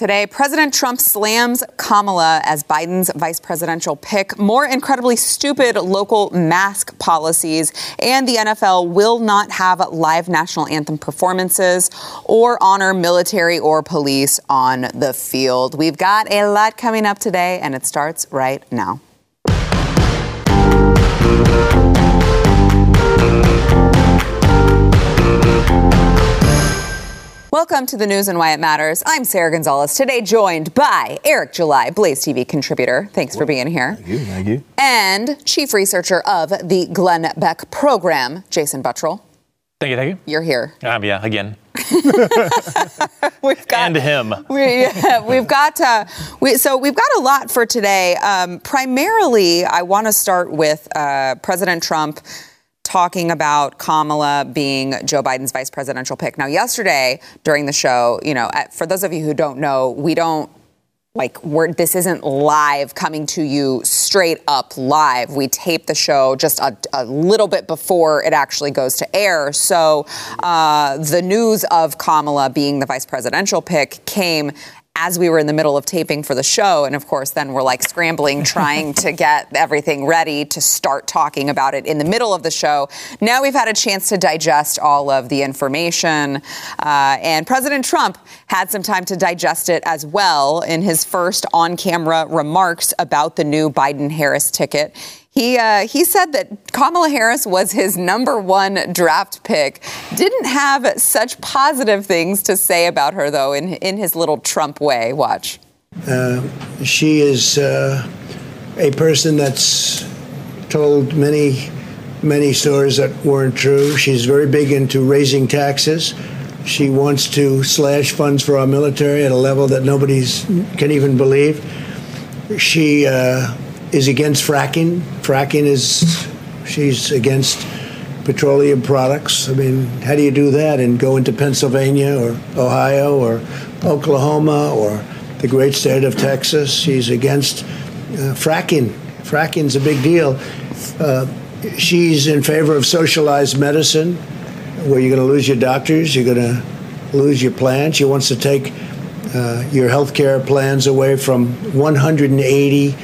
Today, President Trump slams Kamala as Biden's vice presidential pick, more incredibly stupid local mask policies, and the NFL will not have live national anthem performances or honor military or police on the field. We've got a lot coming up today, and it starts right now. Welcome to the news and why it matters. I'm Sara Gonzales. Today joined by Eric July, Blaze TV contributor. Thanks for being here. Thank you. Thank you. And chief researcher of the Glenn Beck program, Jason Buttrill. Thank you. Thank you. You're here. Um, yeah, again. we've got and him. We, have got uh, we, so we've got a lot for today. Um, primarily, I want to start with uh, President Trump talking about Kamala being Joe Biden's vice presidential pick. Now, yesterday during the show, you know, for those of you who don't know, we don't like we're this isn't live coming to you straight up live we tape the show just a, a little bit before it actually goes to air so uh, the news of kamala being the vice presidential pick came as we were in the middle of taping for the show. And of course, then we're like scrambling, trying to get everything ready to start talking about it in the middle of the show. Now we've had a chance to digest all of the information. Uh, and President Trump had some time to digest it as well in his first on camera remarks about the new Biden Harris ticket. He uh, he said that Kamala Harris was his number one draft pick. Didn't have such positive things to say about her though. In in his little Trump way. Watch. Uh, she is uh, a person that's told many many stories that weren't true. She's very big into raising taxes. She wants to slash funds for our military at a level that nobody can even believe. She uh, is against fracking. Fracking is, she's against petroleum products. I mean, how do you do that and go into Pennsylvania or Ohio or Oklahoma or the great state of Texas? She's against uh, fracking. Fracking's a big deal. Uh, she's in favor of socialized medicine, where you're going to lose your doctors, you're going to lose your plans. She wants to take uh, your health care plans away from 180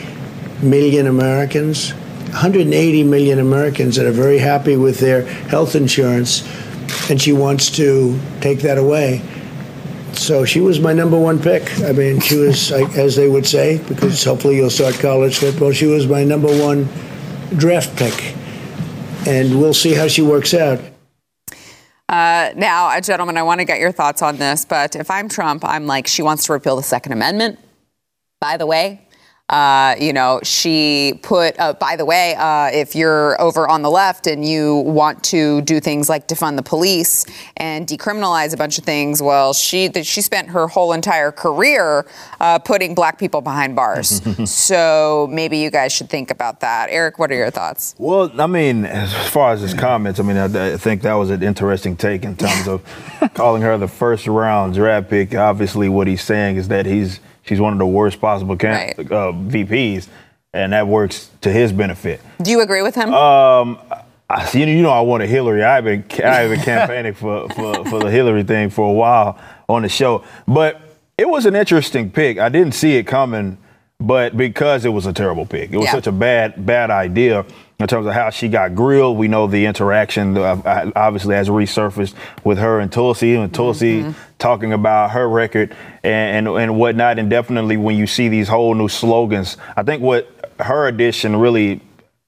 million Americans, 180 million Americans that are very happy with their health insurance, and she wants to take that away. So she was my number one pick. I mean, she was, as they would say, because hopefully you'll start college football, she was my number one draft pick. And we'll see how she works out. Uh, now, uh, gentlemen, I want to get your thoughts on this, but if I'm Trump, I'm like, she wants to repeal the Second Amendment. By the way, uh, you know, she put, uh, by the way, uh, if you're over on the left and you want to do things like defund the police and decriminalize a bunch of things, well, she she spent her whole entire career uh, putting black people behind bars. so maybe you guys should think about that. Eric, what are your thoughts? Well, I mean, as far as his comments, I mean, I, I think that was an interesting take in terms of calling her the first round draft pick. Obviously, what he's saying is that he's she's one of the worst possible right. uh, VPs, and that works to his benefit. Do you agree with him? Um, I, you know, I wanted Hillary. I've been I've been campaigning for, for for the Hillary thing for a while on the show, but it was an interesting pick. I didn't see it coming, but because it was a terrible pick, it was yeah. such a bad bad idea in terms of how she got grilled. We know the interaction uh, obviously has resurfaced with her and Tulsi, and Tulsi mm-hmm. talking about her record and, and, and whatnot. And definitely when you see these whole new slogans, I think what her addition really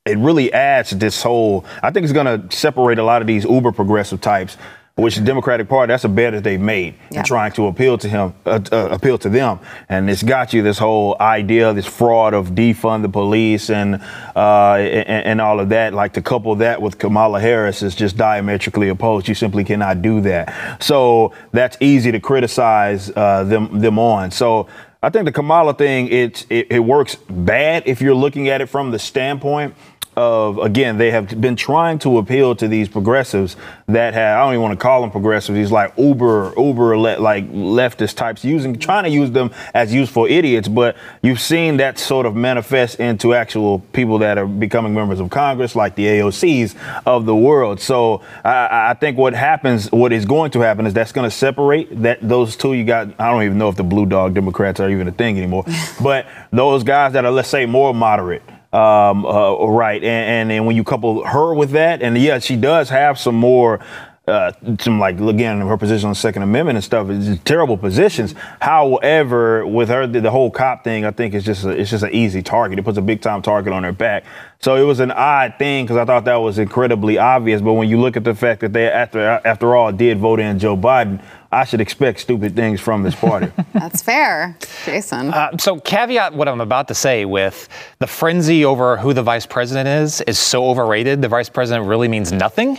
it really adds this whole. I think it's going to separate a lot of these uber progressive types which the Democratic Party, that's a bet that they've made yeah. in trying to appeal to him, uh, uh, appeal to them. And it's got you this whole idea, this fraud of defund the police and, uh, and, and all of that. Like to couple that with Kamala Harris is just diametrically opposed. You simply cannot do that. So that's easy to criticize uh, them them on. So I think the Kamala thing, it, it, it works bad if you're looking at it from the standpoint of again they have been trying to appeal to these progressives that have I don't even want to call them progressives. These like uber uber le- like leftist types using trying to use them as useful idiots. But you've seen that sort of manifest into actual people that are becoming members of Congress, like the AOCs of the world. So I, I think what happens, what is going to happen, is that's going to separate that those two. You got I don't even know if the blue dog Democrats are even a thing anymore, but those guys that are let's say more moderate um, uh, right. And, and, and when you couple her with that, and yeah, she does have some more. Uh, some like again her position on the Second Amendment and stuff is terrible positions. However, with her the, the, whole cop thing, I think it's just a, it's just an easy target. It puts a big time target on her back. So it was an odd thing because I thought that was incredibly obvious. But when you look at the fact that they after after all did vote in Joe Biden, I should expect stupid things from this party. That's fair, Jason. Uh, so, caveat what I'm about to say with the frenzy over who the vice president is is so overrated. The vice president really means nothing.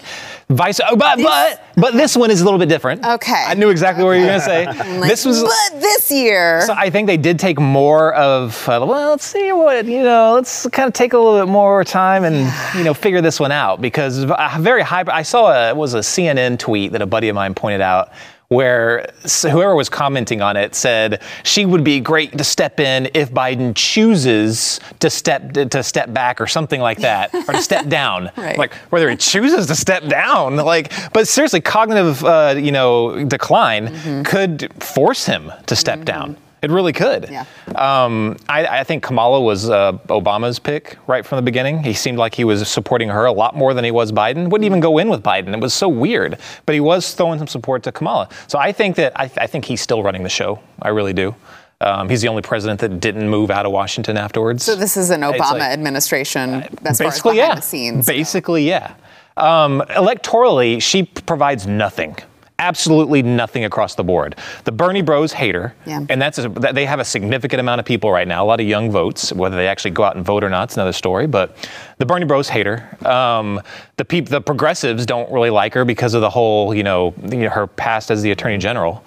Vice, oh, but but but this one is a little bit different. Okay. I knew exactly what you were going to say. like, this was, but this year. So I think they did take more of. Uh, well, let's see what you know. Let's kind of take a little bit more time and you know figure this one out because very high. I saw a, it was a CNN tweet that a buddy of mine pointed out where whoever was commenting on it said she would be great to step in if Biden chooses to step to step back or something like that, or to step down. right. Like whether he chooses to step down, like, but seriously, cognitive, uh, you know, decline mm-hmm. could force him to step mm-hmm. down. It really could. Yeah. Um, I, I, think Kamala was uh, Obama's pick right from the beginning. He seemed like he was supporting her a lot more than he was Biden. Wouldn't even go in with Biden. It was so weird. But he was throwing some support to Kamala. So I think that I, th- I think he's still running the show. I really do. Um, he's the only president that didn't move out of Washington afterwards. So this is an Obama like, administration uh, as far as behind yeah. the scenes. Basically, yeah. Um, electorally, she provides nothing absolutely nothing across the board. The Bernie Bros hater, yeah. and that's a, they have a significant amount of people right now, a lot of young votes. Whether they actually go out and vote or not, it's another story. But the Bernie Bros hater. Um, the peop, the progressives don't really like her because of the whole, you know, you know her past as the Attorney General.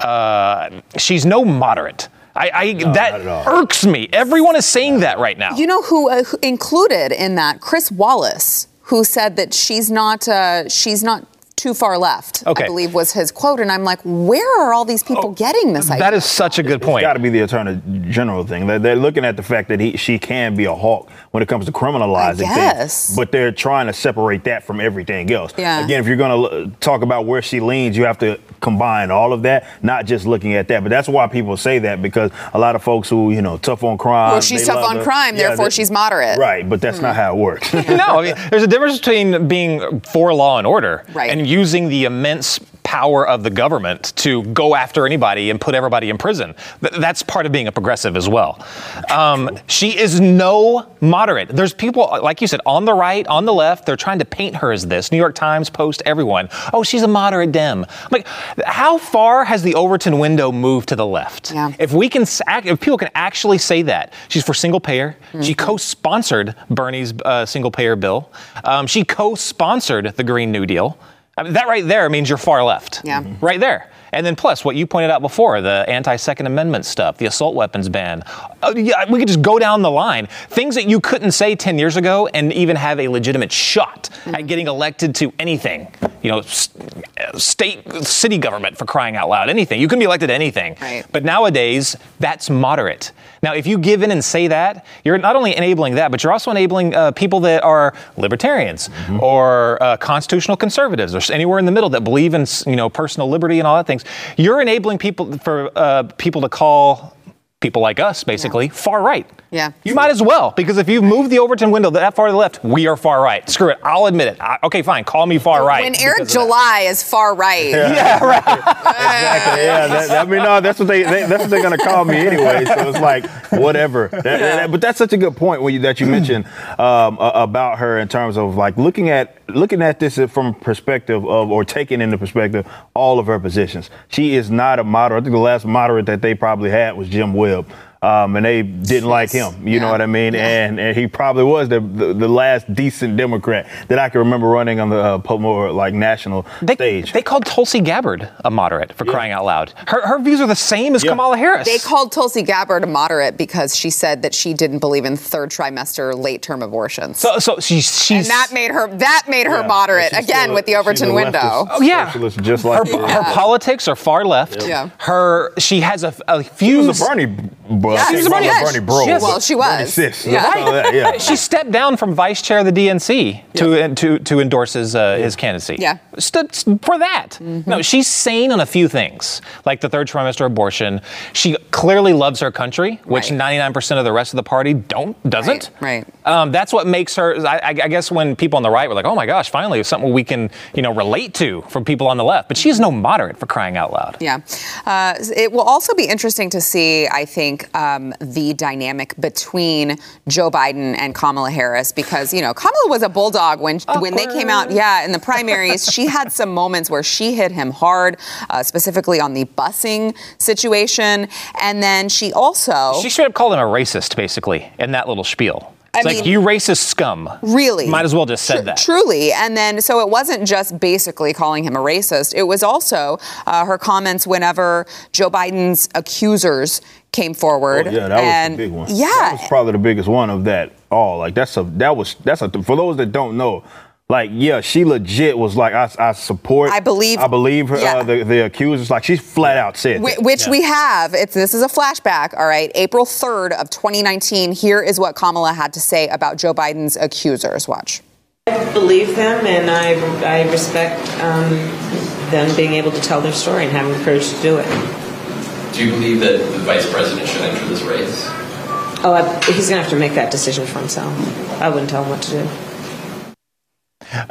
Uh, she's no moderate. I, I no, that irks me. Everyone is saying that right now. You know who, uh, who included in that? Chris Wallace, who said that she's not uh, she's not too far left, okay. I believe was his quote. And I'm like, where are all these people oh, getting this idea? That is such a good point. It's got to be the attorney general thing. They're, they're, looking at the fact that he, she can be a hawk when it comes to criminalizing things, but they're trying to separate that from everything else. Yeah. Again, if you're going to talk about where she leans, you have to combine all of that, not just looking at that. But that's why people say that because a lot of folks who, you know, tough on crime. Well, she's tough on her. crime, yeah, therefore she's moderate. Right, but that's mm. not how it works. no, I mean, there's a difference between being for law and order right. and using the immense power of the government to go after anybody and put everybody in prison. That's part of being a progressive as well. Um, she is no moderate. There's people, like you said, on the right, on the left, they're trying to paint her as this. New York Times, Post, everyone. Oh, she's a moderate Dem. I'm like, how far has the Overton window moved to the left? Yeah. If we can, if people can actually say that, she's for single payer. Mm-hmm. She co-sponsored Bernie's uh, single payer bill. Um, she co-sponsored the Green New Deal. I mean, that right there means you're far left. Yeah. Right there. And then plus what you pointed out before, the anti-second amendment stuff, the assault weapons ban. Uh, yeah, we could just go down the line. Things that you couldn't say 10 years ago and even have a legitimate shot mm-hmm. at getting elected to anything. You know, state, city government for crying out loud, anything. You can be elected to anything. Right. But nowadays, that's moderate. Now, if you give in and say that, you're not only enabling that, but you're also enabling uh, people that are libertarians mm-hmm. or uh, constitutional conservatives or anywhere in the middle that believe in you know personal liberty and all that things. You're enabling people for uh, people to call people like us, basically, yeah. far right. Yeah. You might as well, because if you move the Overton window that far to the left, we are far right. Screw it. I'll admit it. I, okay, fine. Call me far right. When Eric July is far right. Yeah, yeah right. exactly. Yeah. That, I mean, no, that's what they, they that's what they're gonna call me anyway. So it's like whatever. That, that, but that's such a good point you, that you mentioned um, about her in terms of like looking at looking at this from perspective of or taking into perspective all of her positions. She is not a moderate. I think the last moderate that they probably had was Jim Webb. Um, and they didn't like him. You Yeah. know what I mean? And and he probably was the, the the last decent Democrat that I can remember running on the uh, more like national They, stage. they called Tulsi Gabbard a moderate for crying out loud. Her, her views are the same as Yeah. Kamala Harris. They called Tulsi Gabbard a moderate because she said that she didn't believe in third trimester late term abortions. so, so she's and that made her that made her Yeah, moderate again a- with the Overton window. Oh, yeah. socialist, just her, like the- her politics are far left. Yeah. Her she has a, a She few. was a Bernie bro. Yeah, I she think was a Bernie- Bernie, bro. she is. Well, she Bernie was. sis. Yeah. Let's that, yeah. She stepped down from vice chair of the DNC to to to endorse his uh, his candidacy. Yeah. St- st- for that. No, she's sane on a few things, like the third trimester abortion. She clearly loves her country, which Right. 99% of the rest of the party don't doesn't. Right, right. Um, that's what makes her. I, I I guess when people on the right were like, "Oh my gosh, finally something we can you know relate to from people on the left," but she's no moderate for crying out loud. Yeah. Uh, it will also be interesting to see, I think, um, the dynamic between Joe Biden and Kamala Harris because, you know, Kamala was a bulldog when, when they came out, yeah, in the primaries. she had some moments where she hit him hard, uh, specifically on the busing situation. And then she also. She straight up called him a racist, basically, in that little spiel. It's I like mean- you racist scum. Really? Might as well just said Tru- that. Truly. And then, so it wasn't just basically calling him a racist. It was also uh, her comments whenever Joe Biden's accusers came forward. Oh, yeah, that and, was the big one. Yeah. that was probably the biggest one of that all. Like that's a that was that's a for those that don't know. Like yeah, she legit was like I, I support. I believe- I believe her. yeah. Uh, the the accusers like she's flat out said. Wh- that. Which we have. It's this is a flashback. All right, April third of 2019. Here is what Kamala had to say about Joe Biden's accusers. Watch. I believe them, and I, I respect um, them being able to tell their story and having the courage to do it. Do you believe that the vice president should enter this race? Oh, I, he's going to have to make that decision for himself. I wouldn't tell him what to do.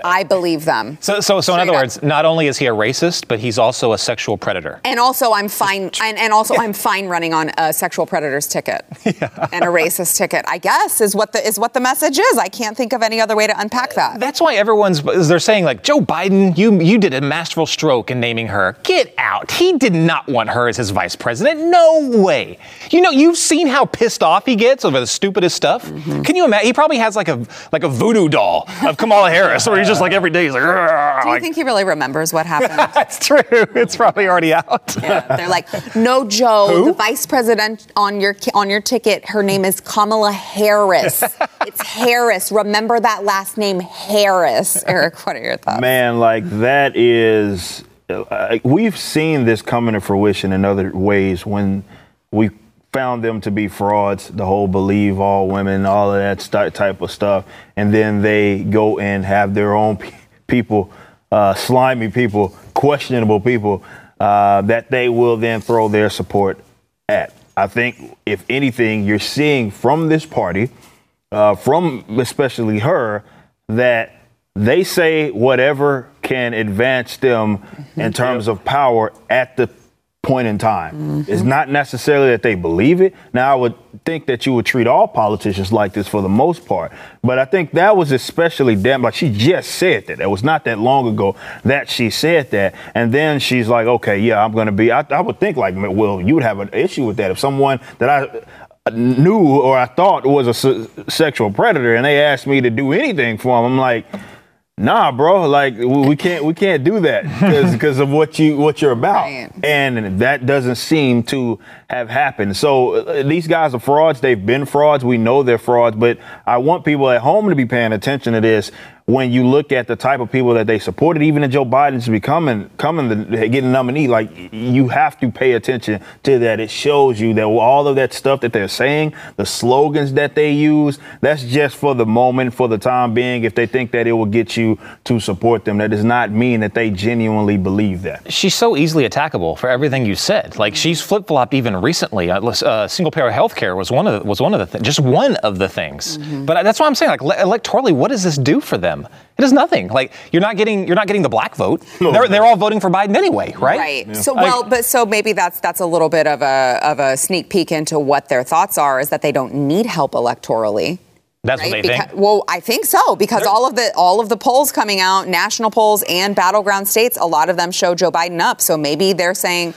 I believe them. So, so, so in other up. words, not only is he a racist, but he's also a sexual predator. And also, I'm fine. And, and also, I'm fine running on a sexual predator's ticket and a racist ticket. I guess is what the is what the message is. I can't think of any other way to unpack that. That's why everyone's they're saying like Joe Biden, you you did a masterful stroke in naming her. Get out. He did not want her as his vice president. No way. You know, you've seen how pissed off he gets over the stupidest stuff. Mm-hmm. Can you imagine? He probably has like a like a voodoo doll of Kamala Harris, where he's just like every day he's like. "Argh," Do you like- think he really remembers what happened? That's true. It's probably already out. They're like, no, Joe, the vice president on your on your ticket. Her name is Kamala Harris. it's Harris. Remember that last name, Harris. Eric, what are your thoughts? Man, like that is, uh, we've seen this coming to fruition in other ways when we found them to be frauds, the whole believe all women, all of that st- type of stuff. And then they go and have their own pe- people, uh, slimy people, questionable people, uh, that they will then throw their support at. I think, if anything, you're seeing from this party, uh, from especially her, that they say whatever can advance them in terms of power at the point in time. It's not necessarily that they believe it. Now, I would think that you would treat all politicians like this for the most part, but I think that was especially damn like she just said that. It was not that long ago that she said that, and then she's like, okay, yeah, I'm going to be. I, I would think like, well, you would have an issue with that if someone that I uh, knew or I thought was a se- sexual predator and they asked me to do anything for them, I'm like, nah, bro, like we can't we can't do that because of what you what you're about, and that doesn't seem to have happened. So uh, these guys are frauds. They've been frauds. We know they're frauds, but I want people at home to be paying attention to this. When you look at the type of people that they supported, even in Joe Biden's becoming coming the getting nominee, like you have to pay attention to that. It shows you that all of that stuff that they're saying, the slogans that they use, that's just for the moment, for the time being. If they think that it will get you to support them, that does not mean that they genuinely believe that. She's so easily attackable for everything you said. Like she's flip flopped even recently. Uh, uh, single payer health care was one of the, was one of the th- just one of the things. But that's why I'm saying like le- electorally, what does this do for them? It does nothing. Like you're not getting you're not getting the black vote. They're, they're all voting for Biden anyway, right? Right. So well, but so maybe that's that's a little bit of a of a sneak peek into what their thoughts are is that they don't need help electorally. That's Right? what they Because- think. well, I think so because all of the all of the polls coming out, national polls and battleground states, a lot of them show Joe Biden up. So maybe they're saying,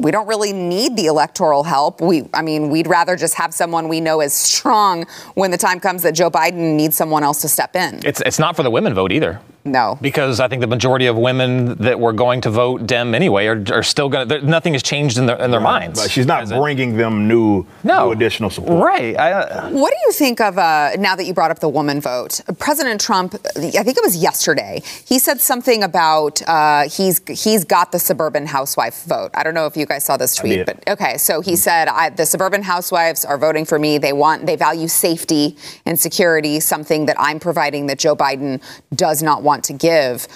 we don't really need the electoral help. We, I mean, we'd rather just have someone we know is strong when the time comes that Joe Biden needs someone else to step in. It's it's not for the women vote either. No. Because I think the majority of women that were going to vote Dem anyway are, are still going to, nothing has changed in their, in their minds. But she's not bringing them new, No. new additional support. Right. I, uh, What do you think of uh, now that you brought up the woman vote? President Trump, I think it was yesterday, he said something about uh, he's he's got the suburban housewife vote. I don't know if you guys saw this tweet, but okay. So he said I, the suburban housewives are voting for me. They want they value safety and security, something that I'm providing that Joe Biden does not want to give.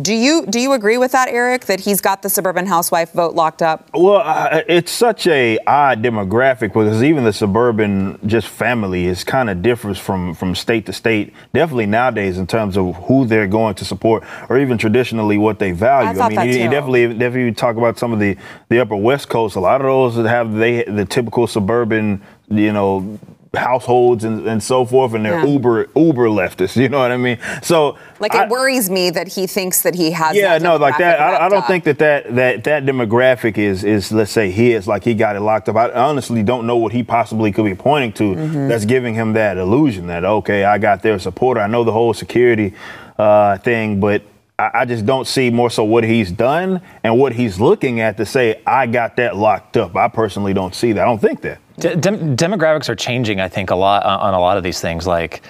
Do you do you agree with that, Eric? That he's got the suburban housewife vote locked up? Well, uh, it's such a odd demographic because even the suburban just family is kind of differs from from state to state. Definitely nowadays in terms of who they're going to support, or even traditionally what they value. I that mean, you, you definitely definitely talk about some of the the Upper West Coast. A lot of those that have they the typical suburban, you know. Households and, and so forth, and they're Yeah. uber uber leftists. You know what I mean? So Like I- it worries me that he thinks that he has. yeah, no, like that. I, I don't think that, that that that demographic is is let's say his. Like he got it locked up. I honestly don't know what he possibly could be pointing to Mm-hmm. that's giving him that illusion that okay, I got their support. I know the whole security uh, thing, but. I I just don't see more so what he's done and what he's looking at to say I got that locked up. I personally don't see that. I don't think that. De- dem- demographics are changing, I think, a lot on on a lot of these things. Like,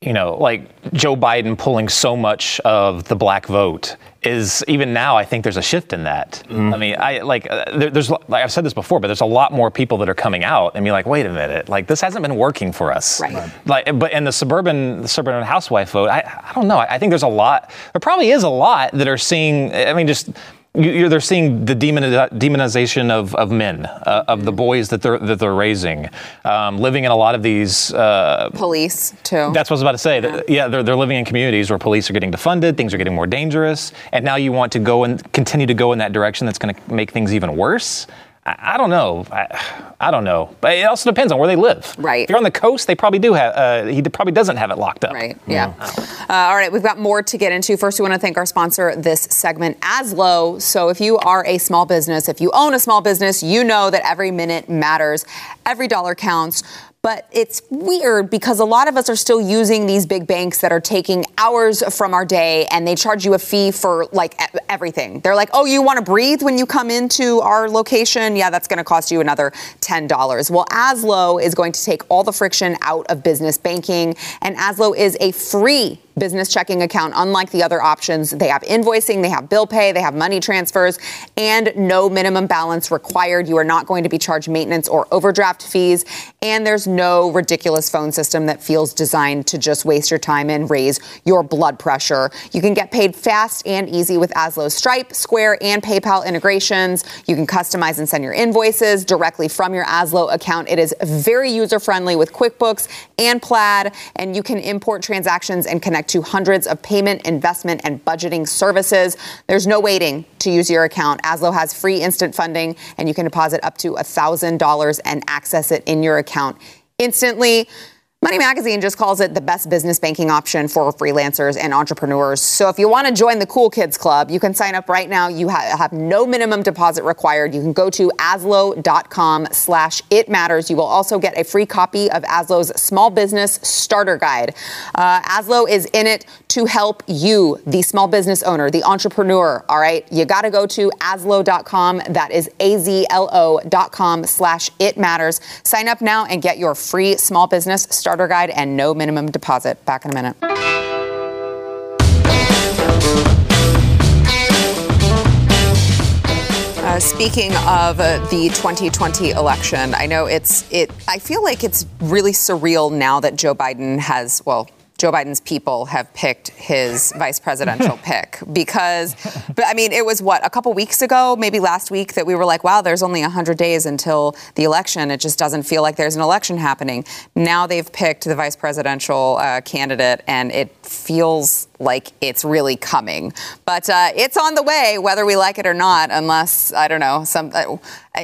you know, like Joe Biden pulling so much of the black vote is even now. I think there's a shift in that. I mean, I like uh, there, there's like I've said this before, but there's a lot more people that are coming out and be like, wait a minute, like this hasn't been working for us. Right. Right. Like, but and the suburban the suburban housewife vote, I I don't know. I, I think there's a lot. There probably is a lot that are seeing. I mean, just. You, you're, they're seeing the demon, demonization of, of men, uh, of the boys that they're that they're raising, um, living in a lot of these. Uh, police too. that's what I was about to say. That- Yeah, they're, they're living in communities where police are getting defunded, things are getting more dangerous, and now you want to go and continue to go in that direction that's going to make things even worse. I, I don't know. I, I don't know. But it also depends on where they live. Right. If you're on the coast, they probably do have. Uh, he probably doesn't have it locked up. Right. Yeah. Uh, all right. We've got more to get into. First, we want to thank our sponsor this segment, Azlo. So, if you are a small business, if you own a small business, you know that every minute matters, every dollar counts. But it's weird because a lot of us are still using these big banks that are taking hours from our day and they charge you a fee for like everything. They're like, oh, you want to breathe when you come into our location? Yeah, that's going to cost you another $10. Well, Azlo is going to take all the friction out of business banking, and Azlo is a free business checking account, unlike the other options. They have invoicing, they have bill pay, they have money transfers, and no minimum balance required. You are not going to be charged maintenance or overdraft fees, and there's no ridiculous phone system that feels designed to just waste your time and raise your blood pressure. You can get paid fast and easy with Azlo Stripe, Square, and PayPal integrations. You can customize and send your invoices directly from your Azlo account. It is very user friendly with QuickBooks and Plaid, and you can import transactions and connect to hundreds of payment, investment, and budgeting services. There's no waiting to use your account. Azlo has free instant funding, and you can deposit up to $1,000 and access it in your account instantly. Money Magazine just calls it the best business banking option for freelancers and entrepreneurs. So if you want to join the Cool Kids Club, you can sign up right now. You ha- have no minimum deposit required. You can go to azlo.com slash it matters. You will also get a free copy of Azlo's small business starter guide. Uh, Azlo is in it to help you, the small business owner, the entrepreneur. All right. You got to go to azlo.com. That is A-Z-L-O.com slash it matters. Sign up now and get your free small business starter guide and no minimum deposit. Back in a minute. Uh, speaking of uh, the 2020 election, I know it's it. I feel like it's really surreal now that Joe Biden has well. Joe Biden's people have picked his vice presidential pick because, but I mean, it was what a couple weeks ago, maybe last week, that we were like, "Wow, there's only 100 days until the election. It just doesn't feel like there's an election happening." Now they've picked the vice presidential uh, candidate, and it feels like it's really coming. But uh, it's on the way, whether we like it or not. Unless I don't know, some uh,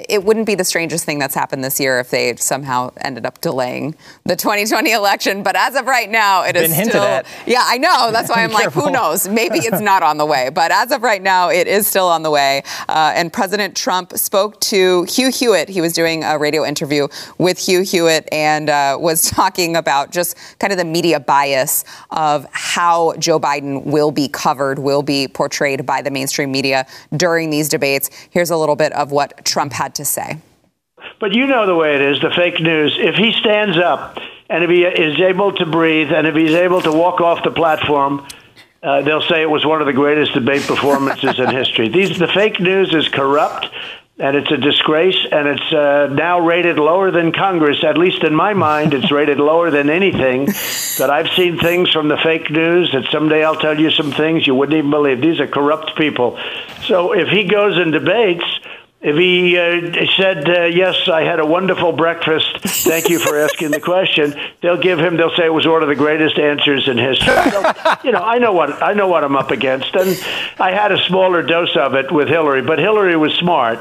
it wouldn't be the strangest thing that's happened this year if they somehow ended up delaying the 2020 election. But as of right now, it is been hinted still. at. Yeah, I know. That's why I'm like, who knows? Maybe it's not on the way. But as of right now, it is still on the way. Uh, and President Trump spoke to Hugh Hewitt. He was doing a radio interview with Hugh Hewitt and uh, was talking about just kind of the media bias of how Joe Biden will be covered, will be portrayed by the mainstream media during these debates. Here's a little bit of what Trump had to say. But you know the way it is, the fake news. If he stands up and if he is able to breathe and if he's able to walk off the platform, uh, they'll say it was one of the greatest debate performances in history. These the fake news is corrupt and it's a disgrace and it's uh, now rated lower than Congress. At least in my mind, it's rated lower than anything. But I've seen things from the fake news that someday I'll tell you some things you wouldn't even believe. These are corrupt people. So if he goes and debates. If he uh, said, uh, yes, I had a wonderful breakfast, thank you for asking the question, they'll give him, they'll say it was one of the greatest answers in history. So, you know, I know what, I know what I'm up against. And I had a smaller dose of it with Hillary, but Hillary was smart.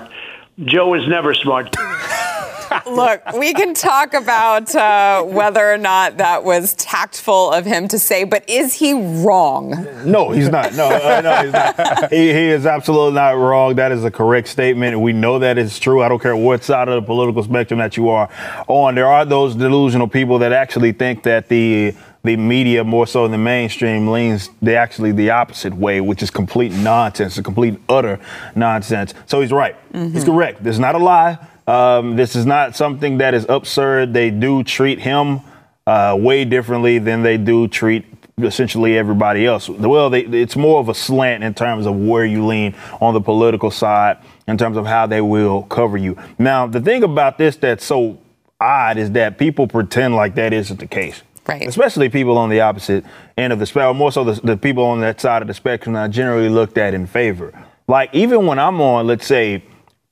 Joe is never smart. Look, we can talk about uh, whether or not that was tactful of him to say, but is he wrong? No, he's not. No, uh, no, he's not. He, he is absolutely not wrong. That is a correct statement. We know that it's true. I don't care what side of the political spectrum that you are on. There are those delusional people that actually think that the the media, more so than the mainstream, leans the actually the opposite way, which is complete nonsense, a complete utter nonsense. So he's right. He's correct. This is not a lie. Um, this is not something that is absurd. They do treat him uh, way differently than they do treat essentially everybody else. Well, they, it's more of a slant in terms of where you lean on the political side, in terms of how they will cover you. Now, the thing about this that's so odd is that people pretend like that isn't the case. Right. Especially people on the opposite end of the spectrum, more so the, the people on that side of the spectrum are generally looked at in favor. Like even when I'm on, let's say,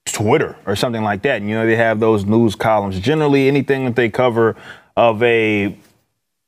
Twitter or something like that, and you know they have those news columns. Generally, anything that they cover of a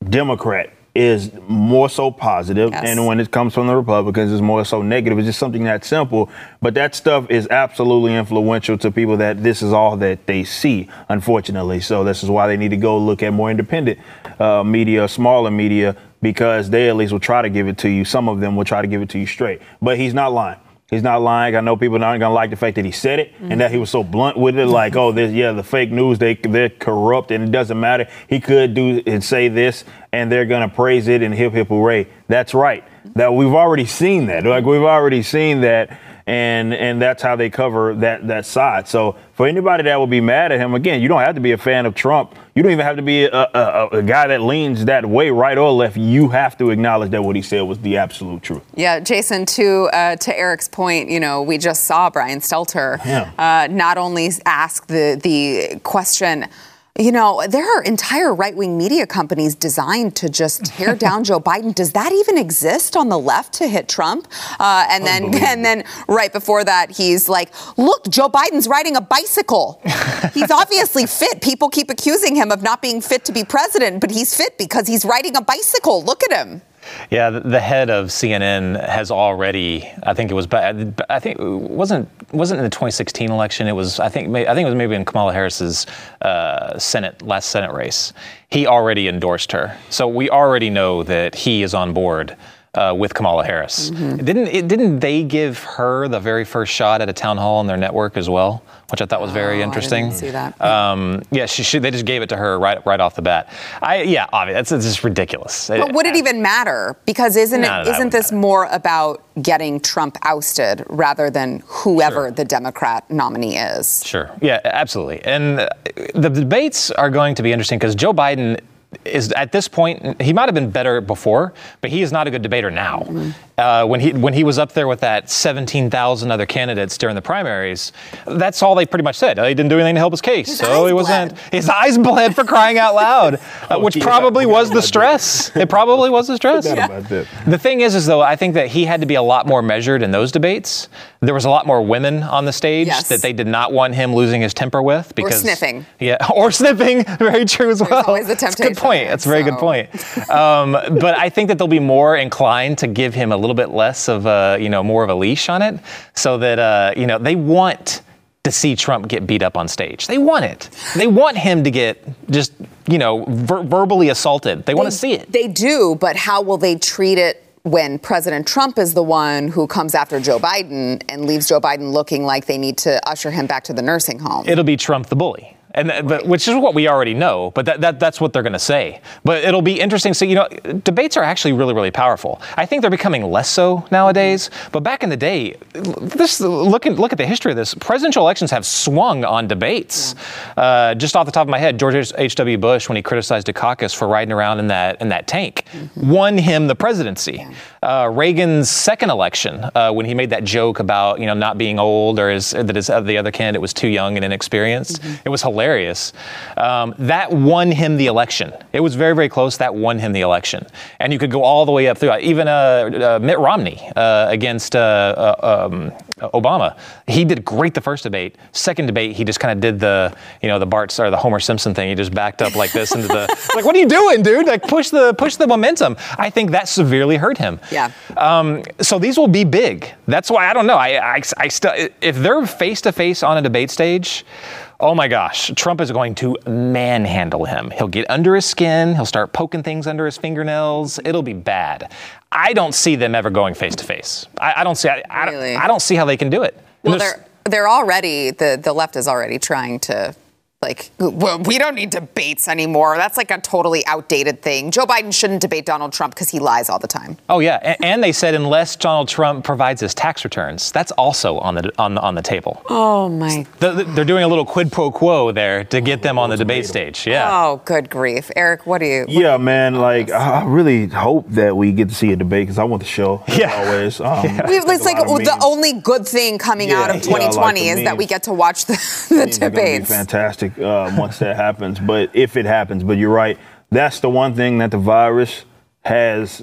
Democrat is more so positive, Yes. and when it comes from the Republicans, it's more so negative. It's just something that simple. But that stuff is absolutely influential to people that this is all that they see, unfortunately. So this is why they need to go look at more independent uh, media, smaller media, because they at least will try to give it to you. Some of them will try to give it to you straight. But he's not lying. He's not lying. I know people aren't gonna like the fact that he said it and that he was so blunt with it. Like, oh, this, yeah, the fake news, they they're corrupt, and it doesn't matter. He could do and say this, and they're gonna praise it and hip hip hooray. That's right. That we've already seen that. Like we've already seen that, and and that's how they cover that that side. So for anybody that would be mad at him, again, you don't have to be a fan of Trump. You don't even have to be a, a, a, guy that leans that way, right or left. You have to acknowledge that what he said was the absolute truth. Yeah, Jason. To uh, to Eric's point, you know, we just saw Brian Stelter Yeah. uh, not only ask the the question. You know, there are entire right wing media companies designed to just tear down Joe Biden. Does that even exist on the left to hit Trump? Uh, and then, and then, right before that, he's like, "Look, Joe Biden's riding a bicycle. He's obviously fit. People keep accusing him of not being fit to be president, but he's fit because he's riding a bicycle. Look at him." Yeah, the, head of CNN has already. I think it was. I think wasn't wasn't in the 2016 election. It was. I think. I think it was maybe in Kamala Harris's uh, Senate last Senate race. He already endorsed her, so we already know that he is on board. Uh, with Kamala Harris, didn't it, didn't they give her the very first shot at a town hall on their network as well, which I thought was very Oh, I interesting. didn't see that. Um, yeah, she, she, they just gave it to her right right off the bat. I yeah, obviously that's, that's just ridiculous. But would it even matter? Because isn't No, it no, that isn't this matter. more about getting Trump ousted rather than whoever Sure. the Democrat nominee is? Sure. Yeah, absolutely. And the debates are going to be interesting because Joe Biden is at this point he might have been better before, but he is not a good debater now. Mm-hmm. Uh, when he when he was up there with that 17,000 other candidates during the primaries, that's all they pretty much said. Oh, he didn't do anything to help his case, His so he wasn't. bled. His eyes bled for crying out loud, uh, which yeah, probably was the stress. It probably was the stress. That. The thing is, is though, I think that he had to be a lot more measured in those debates. There was a lot more women on the stage Yes. that they did not want him losing his temper with because sniffing. Yeah, or sniffing. Very true as well. always That's a temptation good point. That's a very good point. Um, but I think that they'll be more inclined to give him a little bit less of a, you know, more of a leash on it, so that uh, you know they want to see Trump get beat up on stage. They want it. They want him to get just you know, ver- verbally assaulted. They, want to see it. They do, but how will they treat it when President Trump is the one who comes after Joe Biden and leaves Joe Biden looking like they need to usher him back to the nursing home? It'll be Trump the bully. And th- but, which is what we already know, but that, that that's what they're going to say. But it'll be interesting. So you know, debates are actually really really powerful. I think they're becoming less so nowadays. But back in the day, this look at look at the history of this. Presidential elections have swung on debates. Yeah. Uh, just off the top of my head, George H. W. Bush, when he criticized Dukakis for riding around in that in that tank, mm-hmm. won him the presidency. Uh, Reagan's second election, uh, when he made that joke about you know not being old or his, that his, the other candidate was too young and inexperienced, mm-hmm. it was hilarious hilarious. Um, that won him the election. It was very, very close. That won him the election. And you could go all the way up through. Even uh, uh, Mitt Romney uh, against uh, uh, um, Obama, he did great the first debate. Second debate, he just kind of did the, you know, the Bart or the Homer Simpson thing. He just backed up like this into the, like, what are you doing, dude? Like, push the push the momentum. I think that severely hurt him. Yeah. Um, so these will be big. That's why I don't know. I, I, I still, if they're face to face on a debate stage, Oh my gosh, Trump is going to manhandle him. He'll get under his skin, he'll start poking things under his fingernails. It'll be bad. I don't see them ever going face to face. I don't see. I, I, really? I, don't see how they can do it. Well, they're they're already the the left is already trying to like well, we don't need debates anymore. That's like a totally outdated thing. Joe Biden shouldn't debate Donald Trump because he lies all the time. Oh yeah, and, and, they said unless Donald Trump provides his tax returns, that's also on the on on the table. Oh my! The, they're doing a little quid pro quo there to get them on the debate stage. Yeah. Oh, good grief, Eric, what do you? What yeah, man. Like I really hope that we get to see a debate because I want the show. Yeah. Always. Um, yeah. It's like the only good thing coming yeah, out of 2020 yeah, like is memes. that we get to watch the, the debates. fantastic uh, once that happens. But if it happens, but you're right. That's the one thing that the virus has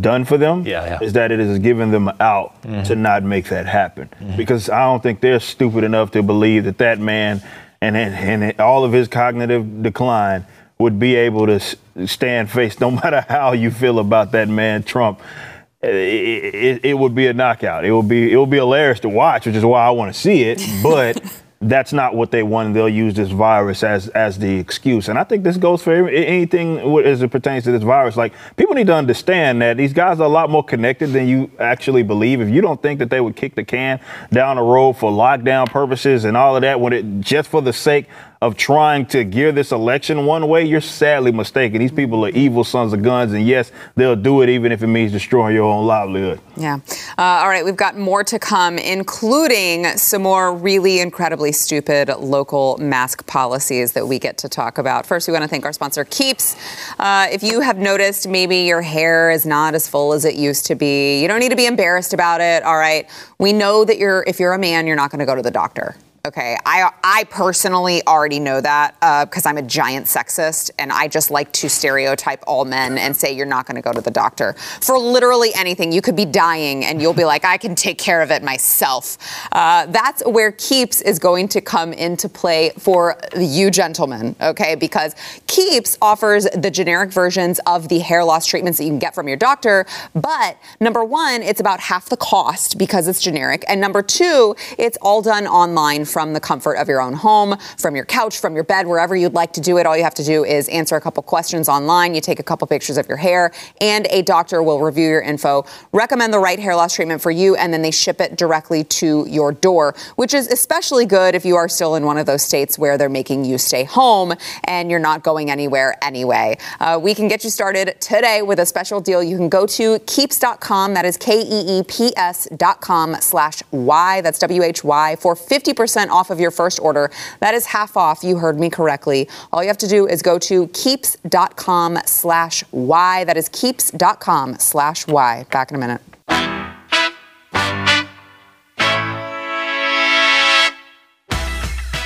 done for them yeah, yeah. is that it has given them out mm-hmm. to not make that happen. Mm-hmm. Because I don't think they're stupid enough to believe that that man and, and all of his cognitive decline would be able to stand face no matter how you feel about that man Trump. It, it, it, would be a knockout. It would be it would be hilarious to watch, which is why I want to see it. But that's not what they want. They'll use this virus as as the excuse. And I think this goes for anything as it pertains to this virus. Like people need to understand that these guys are a lot more connected than you actually believe. If you don't think that they would kick the can down the road for lockdown purposes and all of that, when it just for the sake of trying to gear this election one way, you're sadly mistaken. These people are evil sons of guns, and yes, they'll do it even if it means destroying your own livelihood. Yeah. Uh, all right, we've got more to come, including some more really incredibly stupid local mask policies that we get to talk about. First, we want to thank our sponsor, Keeps. Uh, if you have noticed maybe your hair is not as full as it used to be, you don't need to be embarrassed about it. All right. We know that you're, if you're a man, you're not going to go to the doctor. Okay, I I personally already know that because uh, I'm a giant sexist and I just like to stereotype all men and say you're not going to go to the doctor for literally anything. You could be dying and you'll be like, I can take care of it myself. Uh, that's where Keeps is going to come into play for you gentlemen. Okay, because Keeps offers the generic versions of the hair loss treatments that you can get from your doctor, but number one, it's about half the cost because it's generic, and number two, it's all done online from the comfort of your own home, from your couch, from your bed, wherever you'd like to do it. All you have to do is answer a couple questions online. You take a couple pictures of your hair, and a doctor will review your info, recommend the right hair loss treatment for you, and then they ship it directly to your door, which is especially good if you are still in one of those states where they're making you stay home and you're not going anywhere anyway. Uh, we can get you started today with a special deal. You can go to keeps.com. That is K E E P S.com slash Y. That's W H Y for 50% 10% off of your first order. That is half off. You heard me correctly. All you have to do is go to keeps.com slash Y. That is keeps.com slash Y. Back in a minute.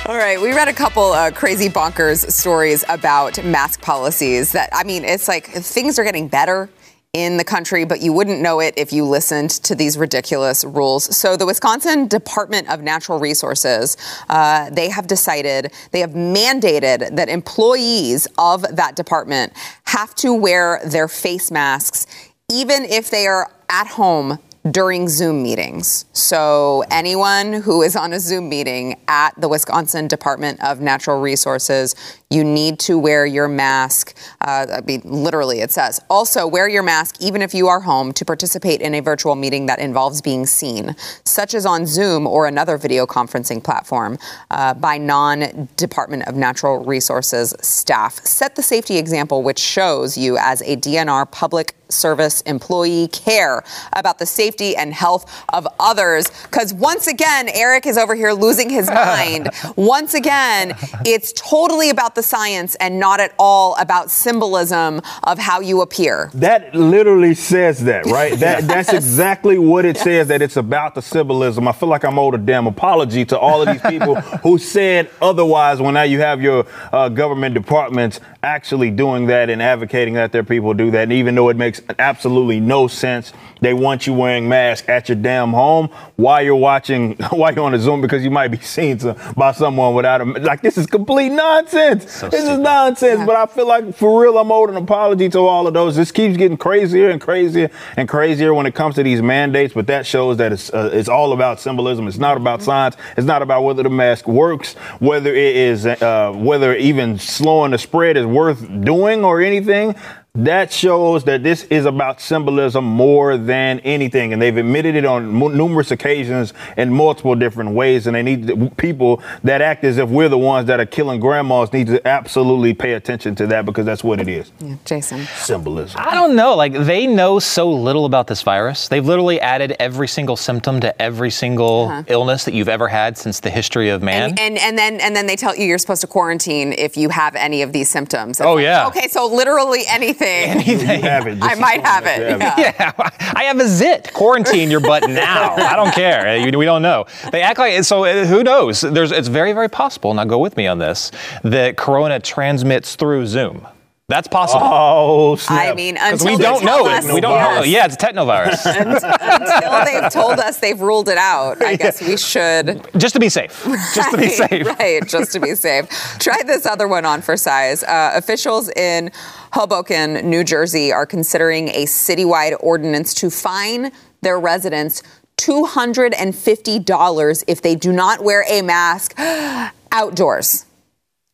All right, we read a couple uh, crazy bonkers stories about mask policies that, I mean, it's like things are getting better in the country, but you wouldn't know it if you listened to these ridiculous rules. So, the Wisconsin Department of Natural Resources, uh, they have decided, they have mandated that employees of that department have to wear their face masks, even if they are at home during Zoom meetings. So, anyone who is on a Zoom meeting at the Wisconsin Department of Natural Resources, You need to wear your mask. Uh, I mean, literally, it says. Also, wear your mask even if you are home to participate in a virtual meeting that involves being seen, such as on Zoom or another video conferencing platform, uh, by non Department of Natural Resources staff. Set the safety example, which shows you as a DNR public service employee care about the safety and health of others. Because once again, Eric is over here losing his mind. once again, it's totally about the science and not at all about symbolism of how you appear. That literally says that, right? That that's exactly what it says. That it's about the symbolism. I feel like I'm owed a damn apology to all of these people who said otherwise. When now you have your uh, government departments actually doing that and advocating that their people do that, and even though it makes absolutely no sense, they want you wearing masks at your damn home while you're watching, while you're on a Zoom because you might be seen to, by someone without a like. This is complete nonsense. This is nonsense. But I feel like for real, I'm owed an apology to all of those. This keeps getting crazier and crazier and crazier when it comes to these mandates. But that shows that it's uh, it's all about symbolism. It's not about science. It's not about whether the mask works, whether it is uh, whether even slowing the spread is worth doing or anything. That shows that this is about symbolism more than anything, and they've admitted it on m- numerous occasions in multiple different ways. And they need to, people that act as if we're the ones that are killing grandmas need to absolutely pay attention to that because that's what it is. Yeah, Jason. Symbolism. I don't know. Like they know so little about this virus. They've literally added every single symptom to every single uh-huh. illness that you've ever had since the history of man. And, and and then and then they tell you you're supposed to quarantine if you have any of these symptoms. It's Oh, like, yeah. Okay, so literally anything. You have it. I might have it. have Yeah. yeah, I have a zit. Quarantine your butt now. I don't care. We don't know. They act like so. uh, Who knows? There's. It's very, very possible. Now go with me on this. That Corona transmits through Zoom. That's possible. Oh, snap. I mean, until we don't tell know us, it. We don't know. Yeah, it's a technovirus. Until they've told us they've ruled it out, I guess we should. Just to be safe. Just to be Right, safe. Right, just to be safe. Try this other one on for size. Uh, officials in Hoboken, New Jersey, are considering a citywide ordinance to fine their residents $250 if they do not wear a mask outdoors.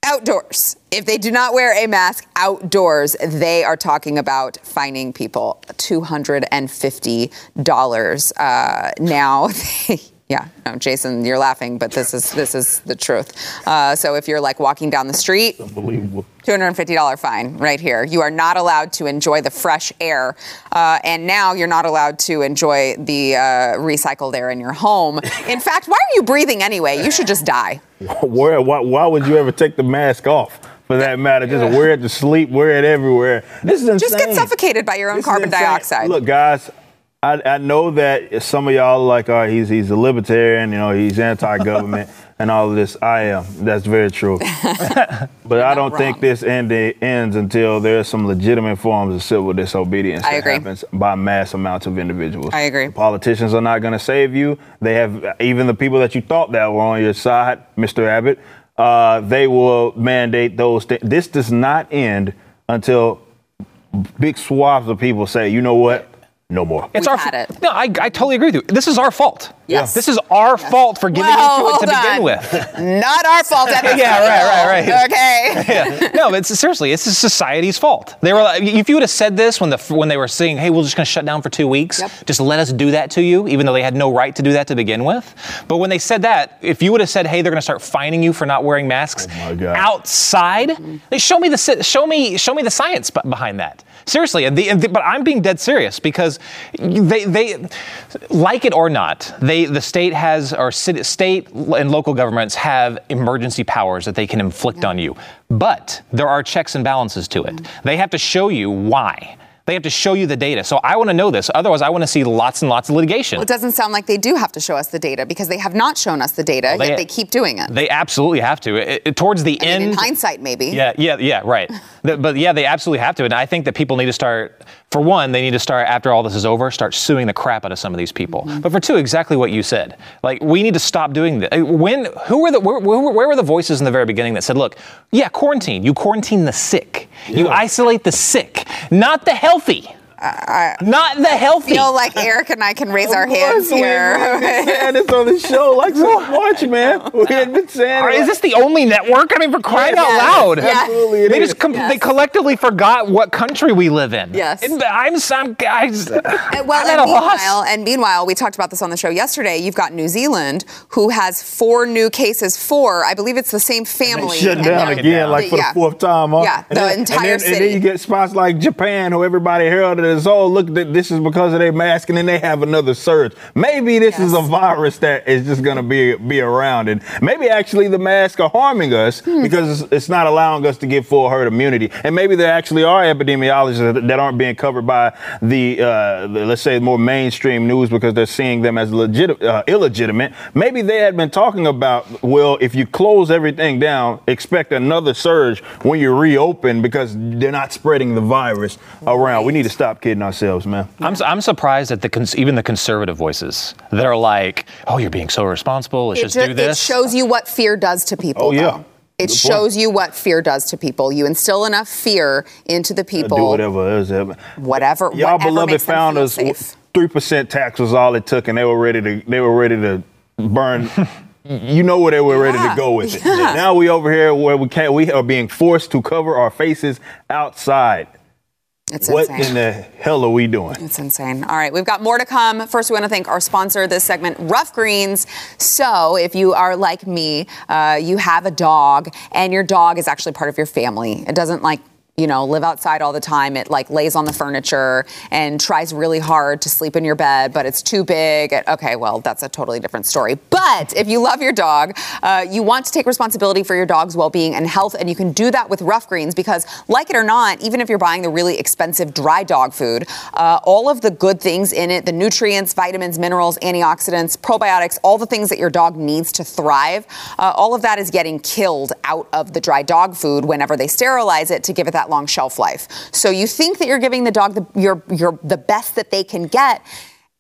Outdoors. If they do not wear a mask outdoors, they are talking about fining people $250. Uh, now, they, yeah, no, Jason, you're laughing, but this is this is the truth. Uh, so if you're like walking down the street, Unbelievable. $250 fine right here. You are not allowed to enjoy the fresh air. Uh, and now you're not allowed to enjoy the uh, recycled air in your home. In fact, why are you breathing anyway? You should just die. Where, why, why would you ever take the mask off? For that matter, just wear it to sleep, wear it everywhere. This is insane. Just get suffocated by your own This carbon dioxide. Look, guys, I, I know that some of y'all are like, oh, he's he's a libertarian, you know, he's anti-government and all of this. I am. That's very true. but I don't think this end ends until there's some legitimate forms of civil disobedience I that agree. happens by mass amounts of individuals. I agree. The politicians are not going to save you. They have even the people that you thought that were on your side, Mr. Abbott. Uh, they will mandate those things. This does not end until big swaths of people say, you know what, no more. It's We've our had it. No, I, I totally agree with you. This is our fault. Yes. This is our fault for giving Well, into it to hold begin on. with. Not our fault. Eddie. Yeah, right, right, right. Okay. Yeah. No, but it's, seriously, it's society's fault. They were like, if you would have said this when the when they were saying, "Hey, we're just going to shut down for two weeks," Yep. just let us do that to you, even though they had no right to do that to begin with. But when they said that, if you would have said, "Hey, they're going to start fining you for not wearing masks Oh my God. outside," they show me the show me show me the science behind that. Seriously, and the, and the- but I'm being dead serious because they they like it or not, they the state has or city, state and local governments have emergency powers that they can inflict on you. But there are checks and balances to it. Mm-hmm. They have to show you why. They have to show you the data. So I want to know this. Otherwise, I want to see lots and lots of litigation. Well, it doesn't sound like they do have to show us the data because they have not shown us the data, they- yet they keep doing it. They absolutely have to. It- it- towards the I mean, end, in hindsight, maybe. Yeah, yeah, yeah, right. The- but yeah, they absolutely have to. And I think that people need to start, for one, they need to start, after all this is over, start suing the crap out of some of these people. Mm-hmm. But for two, exactly what you said. Like, we need to stop doing this. When, who were the, where, where, where were the voices in the very beginning that said, look, yeah, quarantine, you quarantine the sick, you isolate the sick, not the healthy. Not the healthy. feel like Eric and I can raise our hands We- here. We've been saying this on the show like so much, man. We had been saying Or it. Is this the only network? I mean, for crying out loud! Yes. Absolutely it They is. just com- Yes. they collectively forgot what country we live in. Yes. And I'm some guys. Uh, Well, I'm and a meanwhile, loss. and meanwhile, we talked about this on the show yesterday. You've got New Zealand, who has four new cases. Four, I believe it's the same family. shut down they're- again, like for Yeah. the fourth time. Huh? Yeah, and the then, entire and then, And then you get spots like Japan, who everybody heralded as, oh, look, th- this is because of their mask, and then they have another surge. Maybe this is a virus that is just going to be be around, and maybe actually the masks are harming us Hmm. because it's, it's not allowing us to get full herd immunity, and maybe there actually are epidemiologists that, that aren't being covered by the, uh, the let's say more mainstream news because they're seeing them as legit uh, illegitimate. Maybe they had been talking about well, if you close everything down, expect another surge when you reopen because they're not spreading the virus around. We need to stop kidding ourselves, man. I'm, I'm surprised at the cons- even the conservative voices that are like, "Oh, you're being so responsible. Let's It, just ju- do this." it shows you what fear does to people. Oh, yeah. though. It Good point. shows you what fear does to people. You instill enough fear into the people. Do whatever it is. Y'all Whatever. whatever beloved makes them feel founders, safe. three percent tax was all it took, and they were ready to. They were ready to burn. You know where they were ready Yeah. to go with it. Yeah. Now we over here where we can't. We are being forced to cover our faces outside. It's What insane. in the hell are we doing? It's insane. All right, we've got more to come. First, we want to thank our sponsor this segment, Ruff Greens. So, if you are like me, uh, you have a dog, and your dog is actually part of your family. It doesn't like you know, live outside all the time. It like lays on the furniture and tries really hard to sleep in your bed, but it's too big. Okay, well, that's a totally different story. But if you love your dog, uh, you want to take responsibility for your dog's well being and health, and you can do that with Ruff Greens because, like it or not, even if you're buying the really expensive dry dog food, uh, all of the good things in it the nutrients, vitamins, minerals, antioxidants, probiotics, all the things that your dog needs to thrive uh, all of that is getting killed out of the dry dog food whenever they sterilize it to give it that long shelf life. So you think that you're giving the dog the, your, your, the best that they can get.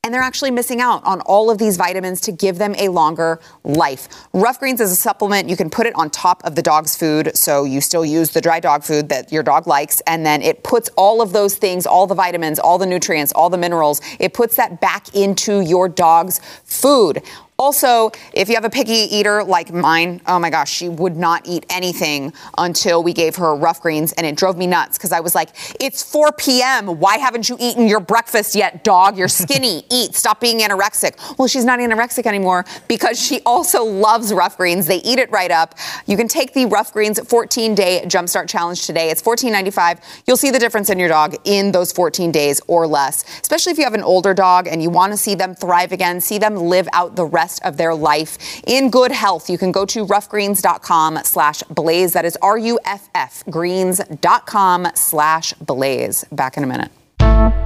And they're actually missing out on all of these vitamins to give them a longer life. Ruff Greens is a supplement. You can put it on top of the dog's food. So you still use the dry dog food that your dog likes. And then it puts all of those things, all the vitamins, all the nutrients, all the minerals, it puts that back into your dog's food. Also, if you have a picky eater like mine, oh my gosh, she would not eat anything until we gave her Ruff Greens, and it drove me nuts because I was like, it's 4 p.m. Why haven't you eaten your breakfast yet, dog? You're skinny. Eat. Stop being anorexic. Well, she's not anorexic anymore because she also loves Ruff Greens. They eat it right up. You can take the Ruff Greens 14 day jumpstart challenge today. It's $14.95. You'll see the difference in your dog in those 14 days or less, especially if you have an older dog and you want to see them thrive again, see them live out the rest of their life in good health. You can go to ruffgreens.com slash blaze. That is R-U-F-F greens.com slash blaze. Back in a minute.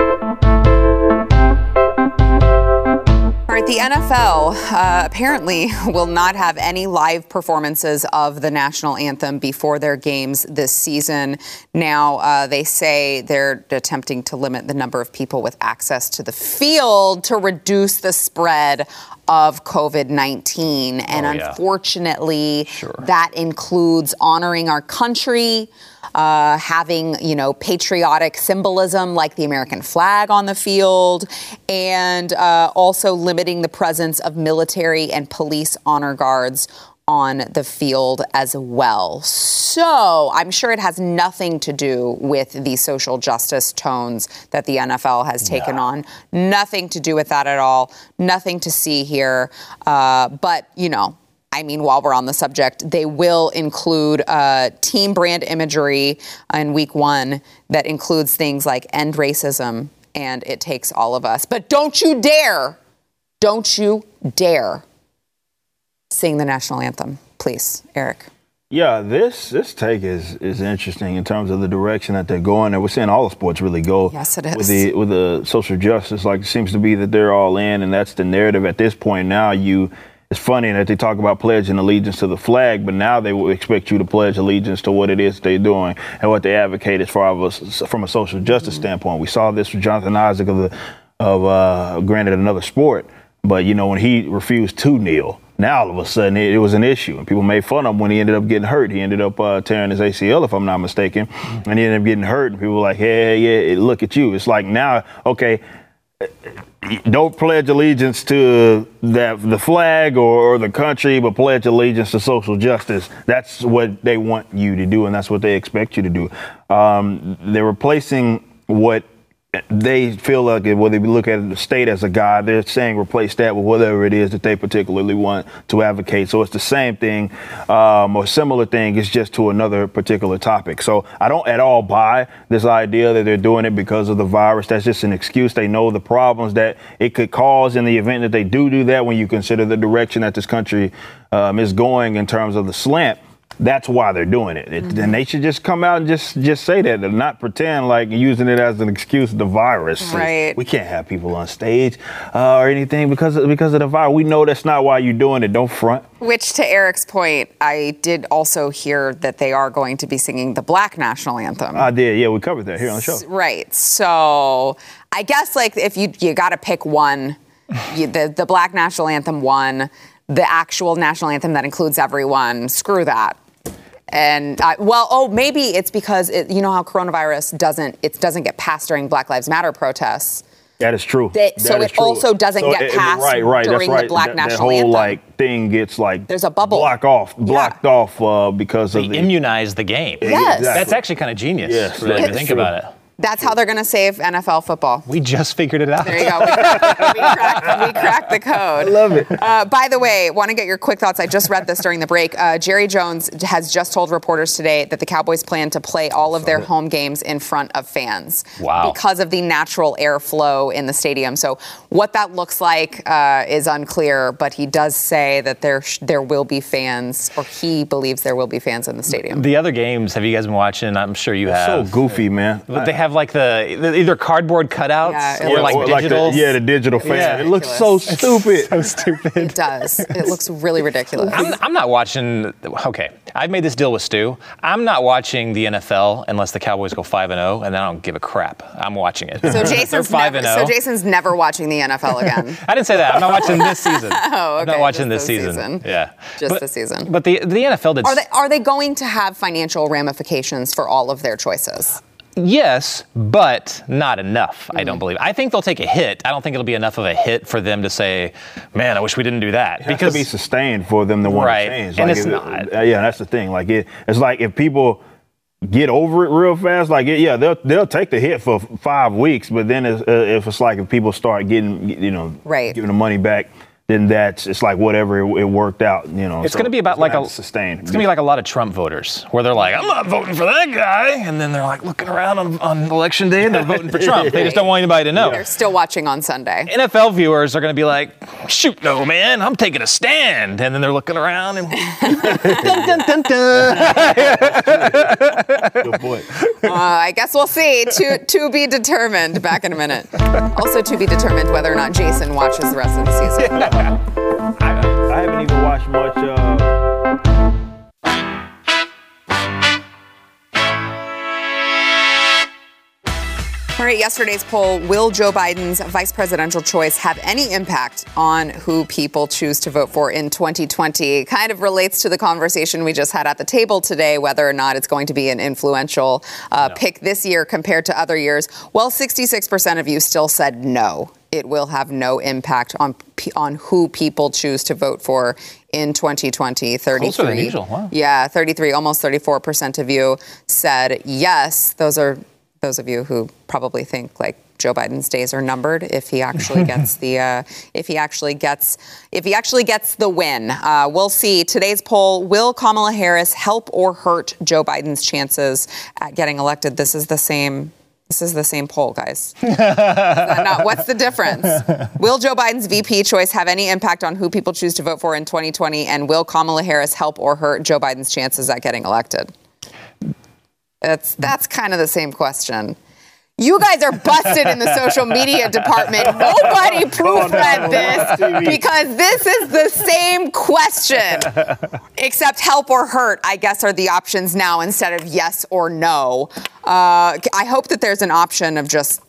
All right, the NFL uh, apparently will not have any live performances of the national anthem before their games this season. Now, uh, they say they're attempting to limit the number of people with access to the field to reduce the spread of COVID 19. And Oh, yeah. unfortunately, that includes honoring our country. Uh, having you know patriotic symbolism like the American flag on the field, and uh, also limiting the presence of military and police honor guards on the field as well. So I'm sure it has nothing to do with the social justice tones that the NFL has taken on. Nothing to do with that at all. Nothing to see here. Uh, but you know. I mean, while we're on the subject, they will include uh, team brand imagery in week one that includes things like end racism and it takes all of us. But don't you dare, don't you dare sing the national anthem, please, Eric. Yeah, this this take is is interesting in terms of the direction that they're going. And we're seeing all the sports really go. Yes, it With the with the social justice, like it seems to be that they're all in, and that's the narrative at this point. Now you, it's funny that they talk about pledging allegiance to the flag, but now they will expect you to pledge allegiance to what it is they're doing and what they advocate as far as from a social justice standpoint. We saw this with Jonathan Isaac of the of uh, granted another sport, but you know when he refused to kneel Now all of a sudden it, it was an issue, and people made fun of him when he ended up getting hurt. He ended up uh, tearing his ACL, if I'm not mistaken, and he ended up getting hurt. And people were like, "Hey, yeah, look at you." It's like now, okay, don't pledge allegiance to that the flag or, or, the country, but pledge allegiance to social justice. That's what they want you to do, and that's what they expect you to do. Um, they're replacing what they feel like whether they look at the state as a guide, they're saying replace that with whatever it is that they particularly want to advocate. So it's the same thing um, or similar thing. It's just to another particular topic. So I don't at all buy this idea that they're doing it because of the virus. That's just an excuse. They know the problems that it could cause in the event that they do do that. When you consider the direction that this country um, is going in terms of the slant that's why they're doing it. it mm-hmm. And they should just come out and just just say that and not pretend like using it as an excuse the virus. Right. We can't have people on stage uh, or anything because of, because of the virus. We know that's not why you're doing it. Don't front. Which, to Eric's point, I did also hear that they are going to be singing the Black National Anthem. I did. Yeah, we covered that here on the show. Right. So I guess like if you you got to pick one, you, the the Black National Anthem one the actual national anthem that includes everyone. Screw that. And uh, well, oh, maybe it's because it, you know how coronavirus doesn't it doesn't get passed during Black Lives Matter protests. That is true. They, so that it also doesn't so get it, passed right, right, during right. the Black that, National that whole, Anthem. like thing gets like there's a bubble block off, blocked yeah. off uh, because they of the immunize the game. Yes, exactly. that's actually kind of genius. Yes, really, if you think true. about it. That's how they're going to save NFL football. We just figured it out. There you go. We, we, cracked, we cracked, the code. I love it. Uh, by the way, want to get your quick thoughts. I just read this during the break. Uh, Jerry Jones has just told reporters today that the Cowboys plan to play all of their home games in front of fans. Wow. Because of the natural airflow in the stadium. So what that looks like uh, is unclear, but he does say that there sh- there will be fans, or he believes there will be fans in the stadium. The other games, have you guys been watching? I'm sure you have. So goofy, man. But they have like the, the either cardboard cutouts yeah, or like or digital. Like yeah, the digital fan. Yeah, it looks so stupid. so stupid. It does. It looks really ridiculous. I'm, I'm, not watching. Okay, I've made this deal with Stu. I'm not watching the NFL unless the Cowboys go five and zero, and then I don't give a crap. I'm watching it. So Jason's five never, and zero. So Jason's never watching the NFL again. I didn't say that. I'm not watching this season. oh, okay. I'm not watching this season. season. Yeah, just but, the season. But the the NFL did. Are they are they going to have financial ramifications for all of their choices? Yes, but not enough, mm-hmm. I don't believe. I think they'll take a hit. I don't think it'll be enough of a hit for them to say, man, I wish we didn't do that. It because to be sustained for them to want right. to change. Like and it's it, not. Uh, yeah, that's the thing. Like it, it's like if people get over it real fast, like it, yeah, they'll they'll take the hit for five weeks, but then it's, uh, if it's like if people start getting, you know, right. giving the money back then that's it's like whatever it, it worked out. You know, it's so going to be about like a sustained. It's going to be like a lot of Trump voters where they're like, I'm not voting for that guy, and then they're like looking around on, on election day and they're voting for Trump. They just don't want anybody to know. They're still watching on Sunday. NFL viewers are going to be like, shoot, no man, I'm taking a stand, and then they're looking around and dun, dun, dun, Good point. Uh, I guess we'll see. To to be determined. Back in a minute. Also to be determined whether or not Jason watches the rest of the season. I, I haven't even watched much. Uh, All right, yesterday's poll Will Joe Biden's vice presidential choice have any impact on who people choose to vote for in 2020? Kind of relates to the conversation we just had at the table today, whether or not it's going to be an influential uh, no. pick this year compared to other years. Well, 66% of you still said no. It will have no impact on on who people choose to vote for in 2020. 33. usual, Wow. Yeah, 33, almost 34% of you said yes. Those are those of you who probably think like Joe Biden's days are numbered if he actually gets the uh, if he actually gets if he actually gets the win. Uh, we'll see. Today's poll: Will Kamala Harris help or hurt Joe Biden's chances at getting elected? This is the same. This is the same poll, guys. not, what's the difference? Will Joe Biden's VP choice have any impact on who people choose to vote for in 2020? And will Kamala Harris help or hurt Joe Biden's chances at getting elected? That's that's kind of the same question. You guys are busted in the social media department. Nobody proofread this because this is the same question. Except help or hurt, I guess, are the options now instead of yes or no. Uh, I hope that there's an option of just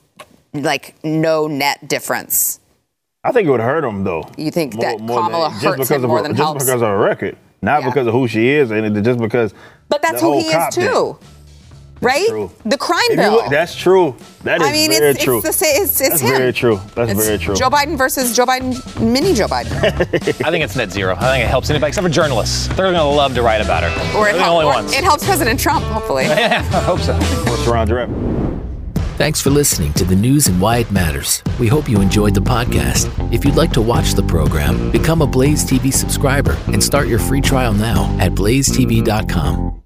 like no net difference I think it would hurt him though. You think that Kamala just hurts because him more her, than just helps? because of her record, not Yeah. because of who she is, and just because. But that's who he is too. thing. Too, right? true. The crime If bill. look- that's true. That is I mean, very it's, true. it's the. It's, it's That's him. very true. That's It's very true. Joe Biden versus Joe Biden, mini Joe Biden, I think it's net zero. I think it helps anybody except for journalists. They're going to love to write about her. or it, the help- only or ones. it helps President Trump, hopefully. yeah, I hope so. What's around your rep? Thanks for listening to the news and why it matters. We hope you enjoyed the podcast. If you'd like to watch the program, become a Blaze TV subscriber and start your free trial now at blazetv.com.